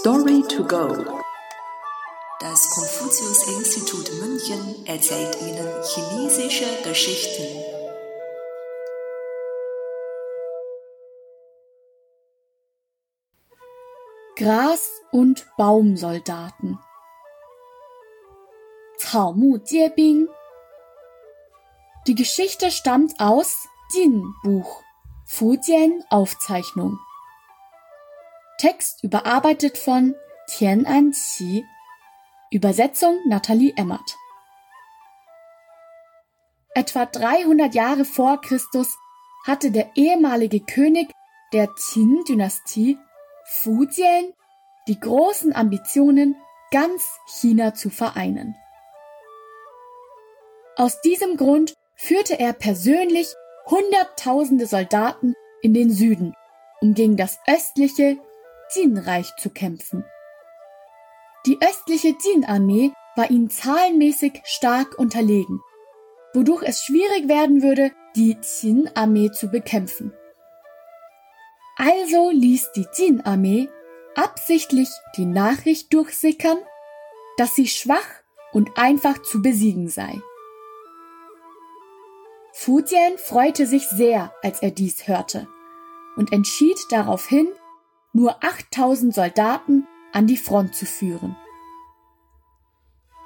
Story to go. Das Konfuzius-Institut München erzählt Ihnen chinesische Geschichten. Gras- und Baumsoldaten. Mu Jiebing. Die Geschichte stammt aus Jin-Buch, Fujian-Aufzeichnung. Text überarbeitet von Tian Anqi. Übersetzung Nathalie Emmert. Etwa 300 Jahre vor Christus hatte der ehemalige König der Qin-Dynastie, Fu Jian, die großen Ambitionen, ganz China zu vereinen. Aus diesem Grund führte er persönlich Hunderttausende Soldaten in den Süden, um gegen das östliche Jin-Reich zu kämpfen. Die östliche Jin-Armee war ihnen zahlenmäßig stark unterlegen, wodurch es schwierig werden würde, die Qin-Armee zu bekämpfen. Also ließ die Jin-Armee absichtlich die Nachricht durchsickern, dass sie schwach und einfach zu besiegen sei. Fujian freute sich sehr, als er dies hörte, und entschied daraufhin, nur 8000 Soldaten an die Front zu führen.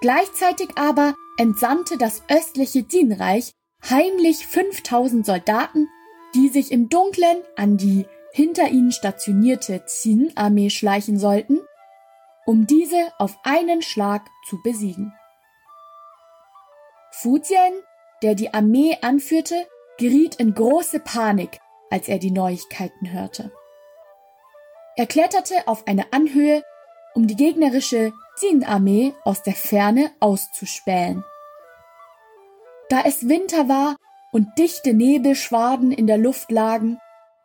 Gleichzeitig aber entsandte das östliche Jin-Reich heimlich 5000 Soldaten, die sich im Dunkeln an die hinter ihnen stationierte Qin-Armee schleichen sollten, um diese auf einen Schlag zu besiegen. Fujian, der die Armee anführte, geriet in große Panik, als er die Neuigkeiten hörte. Er kletterte auf eine Anhöhe, um die gegnerische Jin-Armee aus der Ferne auszuspähen. Da es Winter war und dichte Nebelschwaden in der Luft lagen,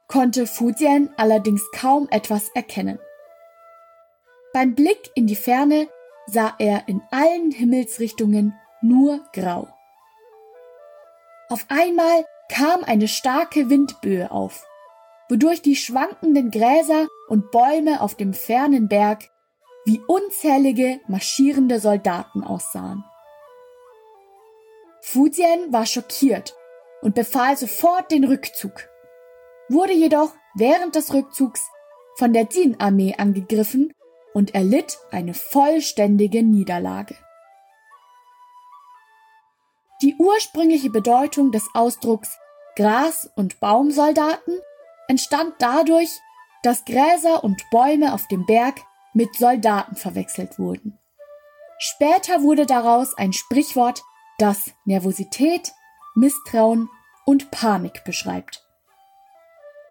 konnte Fujian allerdings kaum etwas erkennen. Beim Blick in die Ferne sah er in allen Himmelsrichtungen nur grau. Auf einmal kam eine starke Windböe auf wodurch die schwankenden Gräser und Bäume auf dem fernen Berg wie unzählige marschierende Soldaten aussahen. Fujian war schockiert und befahl sofort den Rückzug, wurde jedoch während des Rückzugs von der Jin-Armee angegriffen und erlitt eine vollständige Niederlage. Die ursprüngliche Bedeutung des Ausdrucks Gras- und Baumsoldaten entstand dadurch, dass Gräser und Bäume auf dem Berg mit Soldaten verwechselt wurden. Später wurde daraus ein Sprichwort, das Nervosität, Misstrauen und Panik beschreibt.